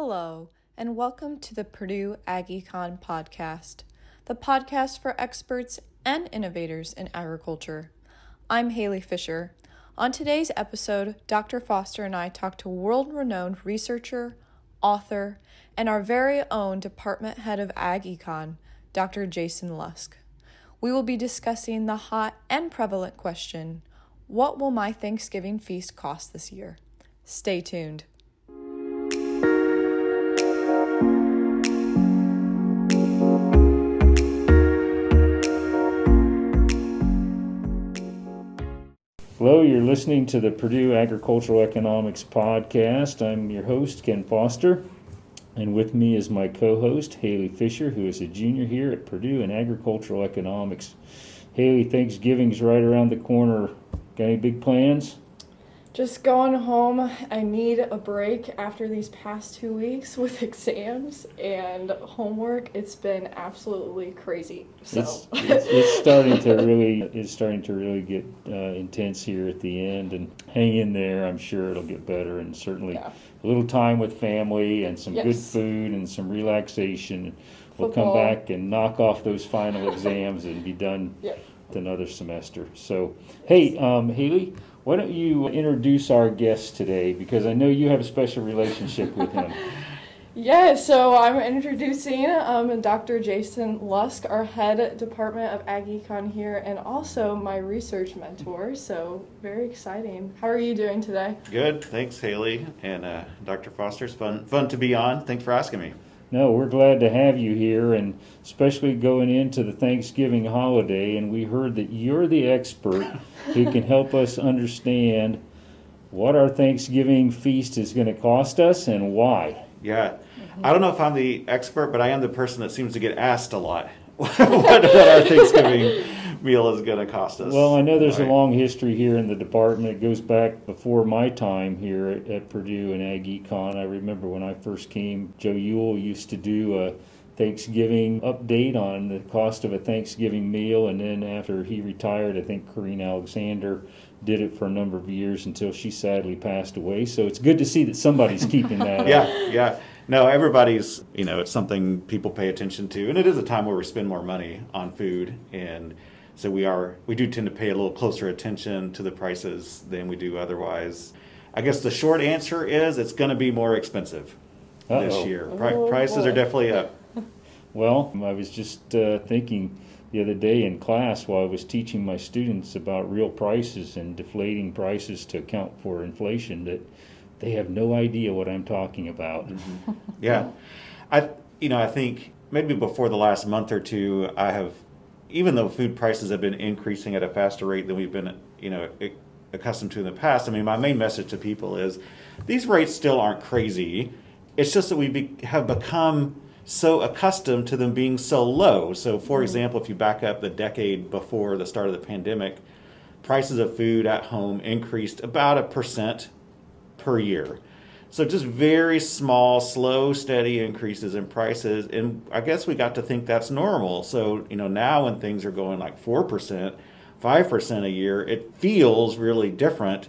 Hello, and welcome to the Purdue AgEcon podcast, the podcast for experts and innovators in agriculture. I'm Haley Fisher. On today's episode, Dr. Foster and I talk to world renowned researcher, author, and our very own department head of AgEcon, Dr. Jason Lusk. We will be discussing the hot and prevalent question What will my Thanksgiving feast cost this year? Stay tuned. Hello, you're listening to the Purdue Agricultural Economics Podcast. I'm your host, Ken Foster, and with me is my co host, Haley Fisher, who is a junior here at Purdue in Agricultural Economics. Haley, Thanksgiving's right around the corner. Got any big plans? Just going home. I need a break after these past two weeks with exams and homework. It's been absolutely crazy. So It's, it's, it's starting to really it's starting to really get uh, intense here at the end, and hang in there. I'm sure it'll get better, and certainly Yeah. a little time with family and some good food and some relaxation. We'll Football. come back and knock off those final exams and be done yeah. with another semester. So, hey, um, Haley, why don't you introduce our guest today? Because I know you have a special relationship with him. Yeah, so I'm introducing um, Dr. Jason Lusk, our head department of AgEcon here, and also my research mentor. So very exciting. How are you doing today? Good, thanks Haley and uh, Dr. Foster. It's fun, fun to be on. Thanks for asking me. No, we're glad to have you here, and especially going into the Thanksgiving holiday. And we heard that you're the expert who can help us understand what our Thanksgiving feast is going to cost us and why. Yeah, mm-hmm. I don't know if I'm the expert, but I am the person that seems to get asked a lot what, what our Thanksgiving meal is going to cost us. Well, I know there's a long history here in the department. It goes back before my time here at, at Purdue and Ag Econ. I remember when I first came, Joe Uhl used to do a Thanksgiving update on the cost of a Thanksgiving meal, and then after he retired, I think Corinne Alexander did it for a number of years until she sadly passed away. So it's good to see that somebody's keeping that up. Yeah, yeah. No, everybody's, you know, it's something people pay attention to. And it is a time where we spend more money on food. And so we are, we do tend to pay a little closer attention to the prices than we do otherwise. I guess the short answer is it's going to be more expensive this Uh-oh. year. Pri- Oh, prices are definitely up. Well, I was just uh, thinking the other day in class while I was teaching my students about real prices and deflating prices to account for inflation that they have no idea what I'm talking about. Yeah, I you know I think maybe before the last month or two, I have even though food prices have been increasing at a faster rate than we've been you know accustomed to in the past. I mean, my main message to people is these rates still aren't crazy. It's just that we be, have become so accustomed to them being so low. So, for mm-hmm. example, if you back up the decade before the start of the pandemic, prices of food at home increased about a percent per year. So just very small, slow, steady increases in prices, and I guess we got to think that's normal. So you know now when things are going like four percent, five percent a year, it feels really different.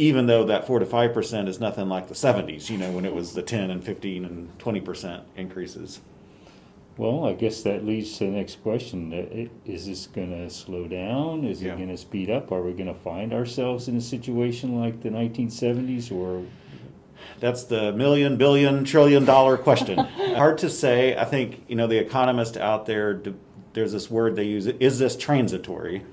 Even though that four to five percent is nothing like the '70s, you know, when it was the 10 and 15 and 20 percent increases. Well, I guess that leads to the next question. Uh, Is this going to slow down? Is Yeah. it going to speed up? Are we going to find ourselves in a situation like the 1970s or That's the million, billion, trillion dollar question. Hard to say. I think, you know, the economist out there, there's this word they use, is this transitory?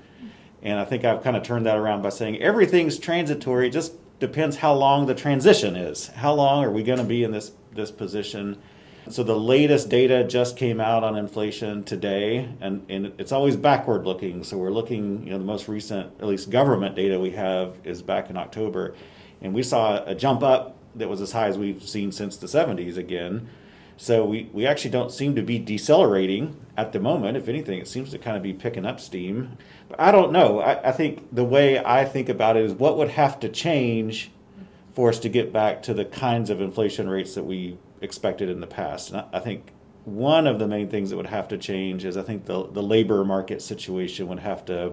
And I think I've kind of turned that around by saying everything's transitory. It just depends how long the transition is. How long are we going to be in this, this position? So the latest data just came out on inflation today, and, and it's always backward looking. So we're looking, you know, the most recent, at least government data we have is back in October. And we saw a jump up that was as high as we've seen since the 70s again. So we, we actually don't seem to be decelerating at the moment. If anything, it seems to kind of be picking up steam. But I don't know. I, I think the way I think about it is what would have to change for us to get back to the kinds of inflation rates that we expected in the past. And I, I think one of the main things that would have to change is I think the, the labor market situation would have to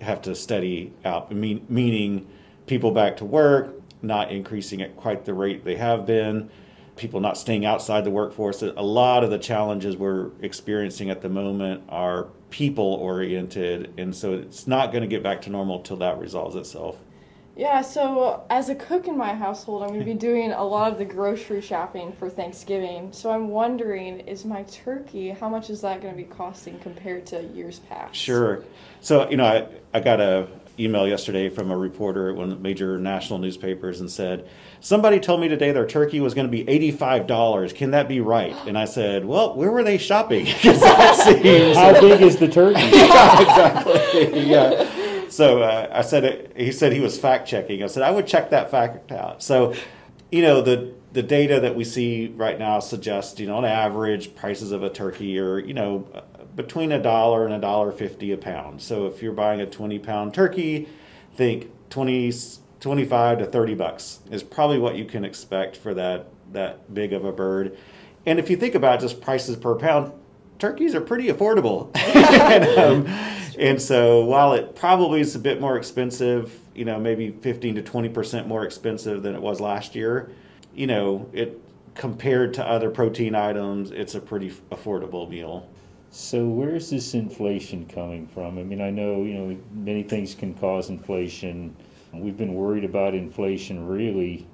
have to steady out, mean, meaning people back to work, not increasing at quite the rate they have been. people not staying outside the workforce. A lot of the challenges we're experiencing at the moment are people oriented, and so it's not going to get back to normal till that resolves itself. Yeah, so as a cook in my household, I'm going to be doing a lot of the grocery shopping for Thanksgiving. So I'm wondering, is my turkey, how much is that going to be costing compared to years past? Sure. So, you know, I, I got a email yesterday from a reporter at one of the major national newspapers and said, Somebody told me today their turkey was going to be $85. Can that be right? And I said, Well, where were they shopping? seems... How big is the turkey? yeah, exactly. Yeah so uh, I said he said he was fact checking. I said I would check that fact out. So, you know the the data that we see right now suggests you know on average prices of a turkey are you know between a dollar and a dollar fifty a pound. So if you're buying a twenty pound turkey, think 20, 25 to thirty bucks is probably what you can expect for that that big of a bird. And if you think about just prices per pound, turkeys are pretty affordable. and, um, and, so while it probably is a bit more expensive, you know, maybe 15 to 20% more expensive than it was last year, you know, it compared to other protein items, it's a pretty affordable meal. So where's this inflation coming from? I mean, I know, you know, many things can cause inflation. We've been worried about inflation really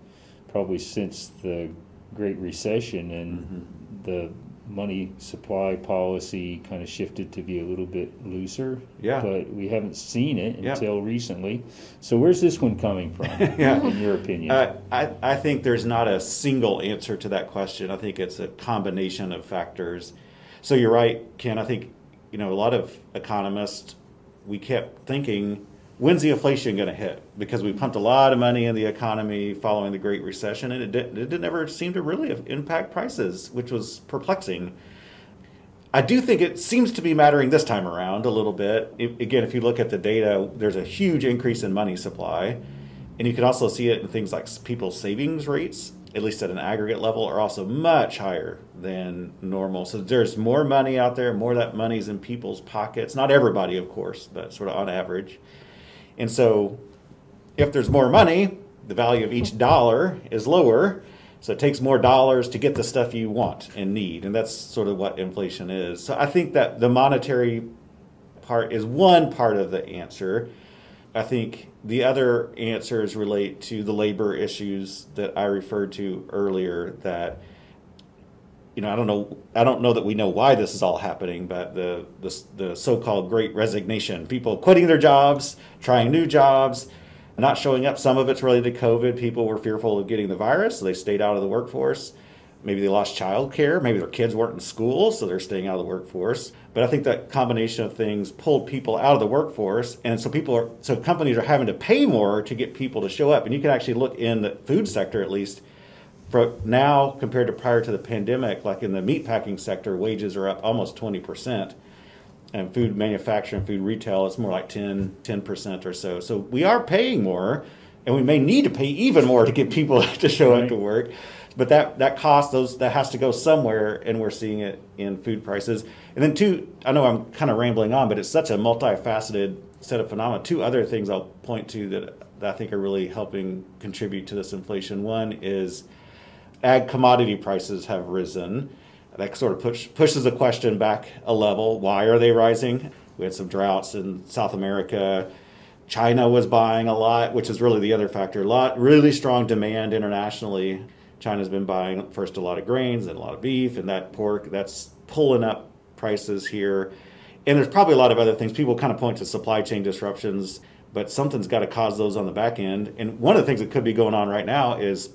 probably since the Great Recession and mm-hmm. the money supply policy kind of shifted to be a little bit looser. Yeah. But we haven't seen it until yeah. recently. So where's this one coming from, yeah. in your opinion? Uh, I, I think there's not a single answer to that question. I think it's a combination of factors. So you're right, Ken. I think, you know, a lot of economists, we kept thinking when's the inflation going to hit? Because we pumped a lot of money in the economy following the Great Recession, and it, did, it never seemed to really impact prices, which was perplexing. I do think it seems to be mattering this time around a little bit. Again, if you look at the data, there's a huge increase in money supply, and you can also see it in things like people's savings rates, at least at an aggregate level, are also much higher than normal. So there's more money out there, more that money's in people's pockets. Not everybody, of course, but sort of on average. And so if there's more money, the value of each dollar is lower. So it takes more dollars to get the stuff you want and need. And that's sort of what inflation is. So I think that the monetary part is one part of the answer. I think the other answers relate to the labor issues that I referred to earlier that you know, I don't know. I don't know that we know why this is all happening, but the the, the so-called Great Resignation, people quitting their jobs, trying new jobs, not showing up. Some of it's related to COVID. People were fearful of getting the virus, so they stayed out of the workforce. Maybe they lost child care. Maybe their kids weren't in school, so they're staying out of the workforce. But I think that combination of things pulled people out of the workforce, and so people are so companies are having to pay more to get people to show up. And you can actually look in the food sector, at least for now compared to prior to the pandemic, like in the meatpacking sector, wages are up almost 20%. And food manufacturing, food retail, it's more like 10, 10% or so. So we are paying more, and we may need to pay even more to get people to show right. up to work. But that, that cost, those that has to go somewhere, and we're seeing it in food prices. And then two, I know I'm kind of rambling on, but it's such a multifaceted set of phenomena. Two other things I'll point to that, that I think are really helping contribute to this inflation. One is ag commodity prices have risen. That sort of push, pushes the question back a level. Why are they rising? We had some droughts in South America. China was buying a lot, which is really the other factor. A lot, really strong demand internationally. China's been buying first a lot of grains and a lot of beef and that pork. That's pulling up prices here. And there's probably a lot of other things. People kind of point to supply chain disruptions, but something's got to cause those on the back end. And one of the things that could be going on right now is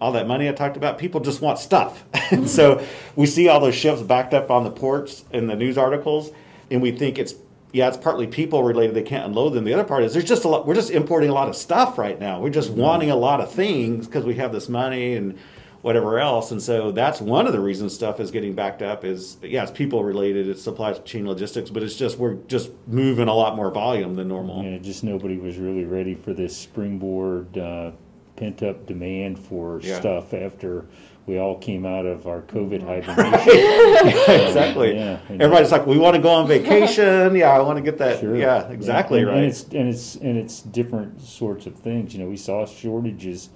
all that money I talked about, people just want stuff. and so we see all those ships backed up on the ports in the news articles, and we think it's yeah, it's partly people related. They can't unload them. The other part is there's just a lot. We're just importing a lot of stuff right now. We're just mm-hmm. wanting a lot of things because we have this money and whatever else. And so that's one of the reasons stuff is getting backed up. Is yeah, it's people related. It's supply chain logistics, but it's just we're just moving a lot more volume than normal. Yeah, just nobody was really ready for this springboard. Uh, pent up demand for yeah. stuff after we all came out of our COVID mm-hmm. hibernation. exactly. Yeah, Everybody's like, we want to go on vacation. yeah, I want to get that. Sure. Yeah, exactly yeah. And, right. And it's and it's and it's different sorts of things. You know, we saw shortages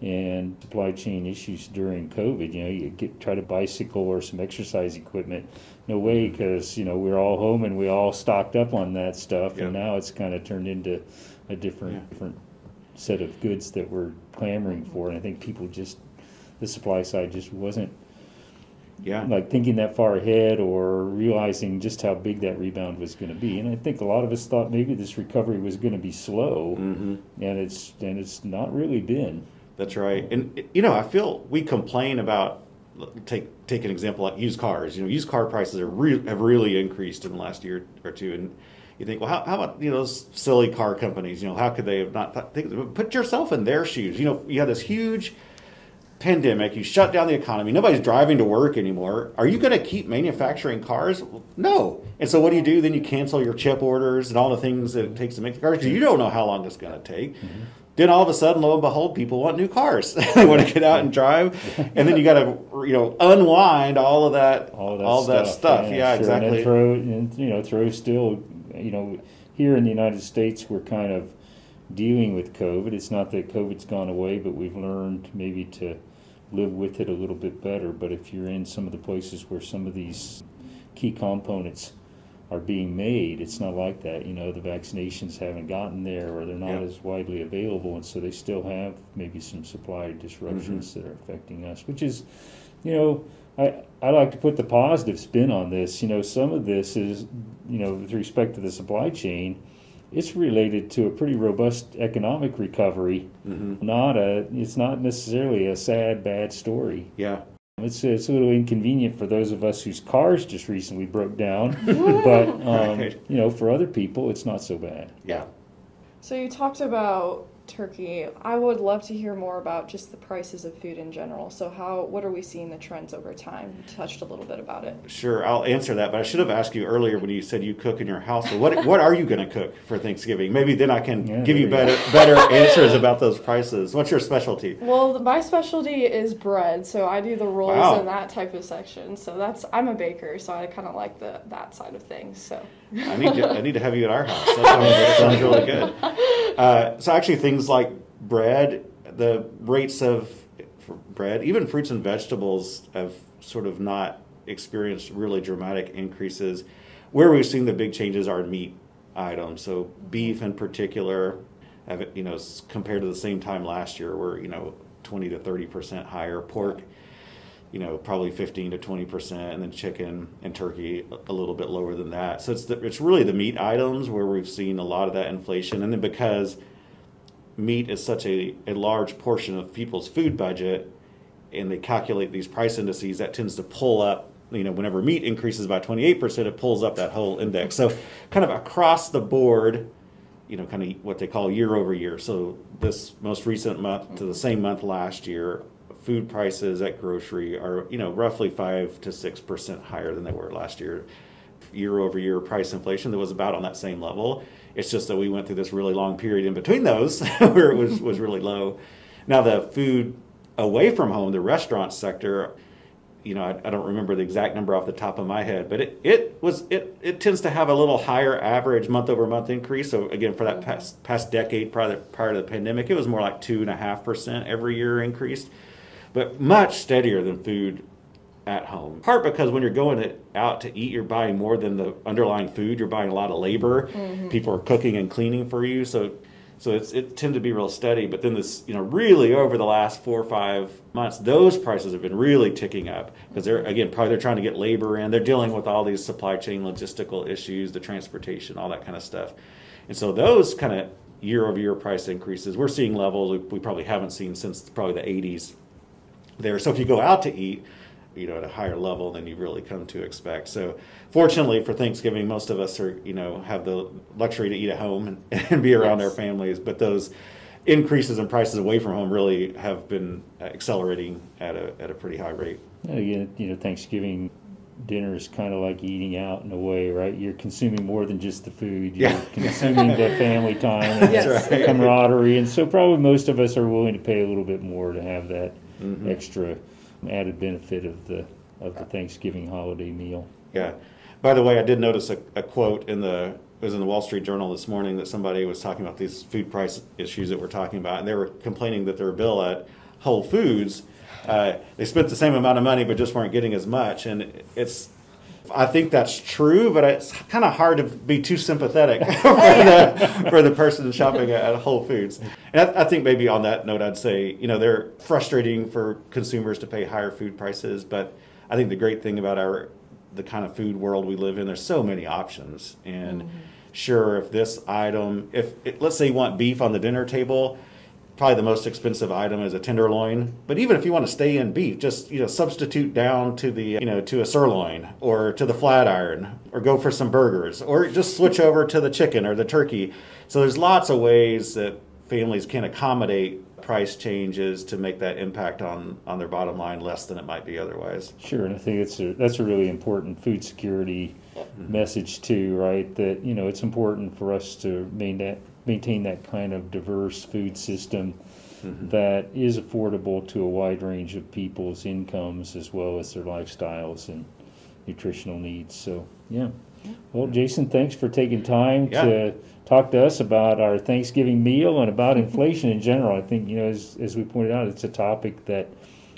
and supply chain issues during COVID. You know, you get try to bicycle or some exercise equipment. No way, mm-hmm. because you know we're all home and we all stocked up on that stuff, Yeah. and now it's kind of turned into a different Yeah. different set of goods that we're clamoring for. And I think people just the supply side just wasn't Yeah. like thinking that far ahead or realizing just how big that rebound was going to be. And I think a lot of us thought maybe this recovery was going to be slow, hmm and it's and it's not really been. That's right. And you know, I feel we complain about take take an example like used cars. You know, used car prices are re- have really increased in the last year or two, and you think, well, how, how about you know those silly car companies? You know, how could they have not thought, think, put yourself in their shoes? You know, you have this huge pandemic, you shut down the economy, nobody's driving to work anymore. Are you going to keep manufacturing cars? No. And so what do you do? Then you cancel your chip orders and all the things that it takes to make the cars you don't know how long it's going to take. Mm-hmm. Then all of a sudden, lo and behold, people want new cars. they want to get out and drive, and then you got to, you know, unwind all of that, all that stuff. stuff. Yeah, sure. Exactly. throw and you know throw still you know here in the United States we're kind of dealing with COVID. It's not that COVID's gone away, but we've learned maybe to live with it a little bit better. But if you're in some of the places where some of these key components are being made, it's not like that. You know, the vaccinations haven't gotten there or they're not Yeah. as widely available, and so they still have maybe some supply disruptions mm-hmm. that are affecting us, which is, you know, I, I like to put the positive spin on this. You know, some of this is, you know, with respect to the supply chain, it's related to a pretty robust economic recovery. hmm Not a, it's not necessarily a sad, bad story. Yeah, It's, it's a little inconvenient for those of us whose cars just recently broke down, but um, Right. you know, for other people, it's not so bad. yeah. So you talked about turkey. I would love to hear more about just the prices of food in general. So how what are we seeing the trends over time? You touched a little bit about it. Sure, I'll answer that. But I should have asked you earlier when you said you cook in your house. What what are you going to cook for Thanksgiving? Maybe then I can Yeah, give you there you better better answers about those prices. What's your specialty? Well, my specialty is bread, so I do the rolls Wow. and that type of section. So that's I'm a baker, so I kind of like the that side of things. So I need to I need to have you at our house. That sounds, that sounds really good. Uh, so actually, things like bread, the rates of bread, even fruits and vegetables, have sort of not experienced really dramatic increases. Where we've seen the big changes are meat items. So beef in particular, you know compared to the same time last year, we're you know twenty to thirty percent higher. Pork you know, probably 15 to 20 percent, and then chicken and turkey a little bit lower than that. So it's the, it's really the meat items where we've seen a lot of that inflation, and then because meat is such a, a large portion of people's food budget, and they calculate these price indices, that tends to pull up. You know, whenever meat increases by 28 percent, it pulls up that whole index. So, kind of across the board, you know, kind of what they call year over year. So this most recent month to the same month last year, food prices at grocery are, you know, roughly five to six percent higher than they were last year. Year over year price inflation that was about on that same level. It's just that we went through this really long period in between those where it was, was really low. Now the food away from home, the restaurant sector, you know, I, I don't remember the exact number off the top of my head, but it, it was it it tends to have a little higher average month over month increase. So again, for that mm-hmm. past past decade prior to, prior to the pandemic, it was more like two and a half percent every year increased, but much steadier than food at home. Part because when you're going out to eat, you're buying more than the underlying food. You're buying a lot of labor. Mm-hmm. People are cooking and cleaning for you, so so it's it tend to be real steady. But then this, you know, really over the last four or five months, those prices have been really ticking up because they're again probably they're trying to get labor in. They're dealing with all these supply chain logistical issues, the transportation, all that kind of stuff, and so those kind of year over year price increases, we're seeing levels we, we probably haven't seen since probably the 80s there. So if you go out to eat, you know, at a higher level than you really come to expect. So fortunately for Thanksgiving, most of us are, you know, have the luxury to eat at home and, and be around Yes. our families. But those increases in prices away from home really have been accelerating at a, at a pretty high rate. Again, you know, Thanksgiving dinner is kind of like eating out in a way, right? You're consuming more than just the food. You're Yeah. consuming the family time and Yes. camaraderie. And so probably most of us are willing to pay a little bit more to have that Mhm. extra added benefit of the of the Thanksgiving holiday meal. Yeah. By the way, I did notice a, a quote in the it was in the Wall Street Journal this morning that somebody was talking about these food price issues that we're talking about, and they were complaining that their bill at Whole Foods, uh, they spent the same amount of money but just weren't getting as much. And it's, I think that's true, but it's kind of hard to be too sympathetic for, the, for the person shopping at Whole Foods. And I, I think maybe on that note, I'd say, you know, they're frustrating for consumers to pay higher food prices, but I think the great thing about our the kind of food world we live in, there's so many options. And mm-hmm. sure, if this item, if it, let's say you want beef on the dinner table, probably the most expensive item is a tenderloin. But even if you want to stay in beef, just you know substitute down to the you know to a sirloin or to the flat iron or go for some burgers or just switch over to the chicken or the turkey. So there's lots of ways that families can accommodate price changes to make that impact on, on their bottom line less than it might be otherwise. Sure, and I think it's a, that's a really important food security mm-hmm. message too, right? That you know it's important for us to maintain that, maintain that kind of diverse food system mm-hmm. that is affordable to a wide range of people's incomes as well as their lifestyles and nutritional needs. So yeah. Well, Jason, thanks for taking time yeah. to talk to us about our Thanksgiving meal and about inflation in general. I think, you know, as, as we pointed out, it's a topic that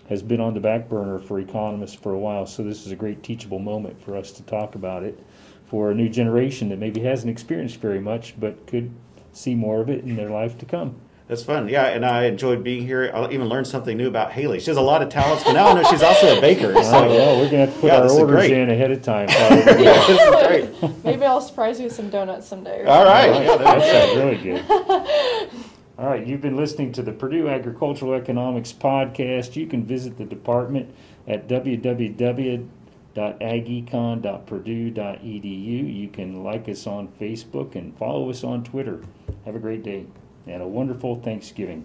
has been on the back burner for economists for a while. So this is a great teachable moment for us to talk about it for a new generation that maybe hasn't experienced very much but could see more of it in their life to come. That's fun. Yeah, and I enjoyed being here. I even learned something new about Haley. She has a lot of talents, but now I know she's also a baker. So oh, yeah, we're gonna have to put yeah, our orders in ahead of time. yeah, this is great. Maybe I'll surprise you with some donuts someday. All right, yeah, that sounds really good. All right, you've been listening to the Purdue Agricultural Economics podcast. You can visit the department at www.agecon.purdue.edu. You can like us on Facebook and follow us on Twitter. Have a great day and a wonderful Thanksgiving.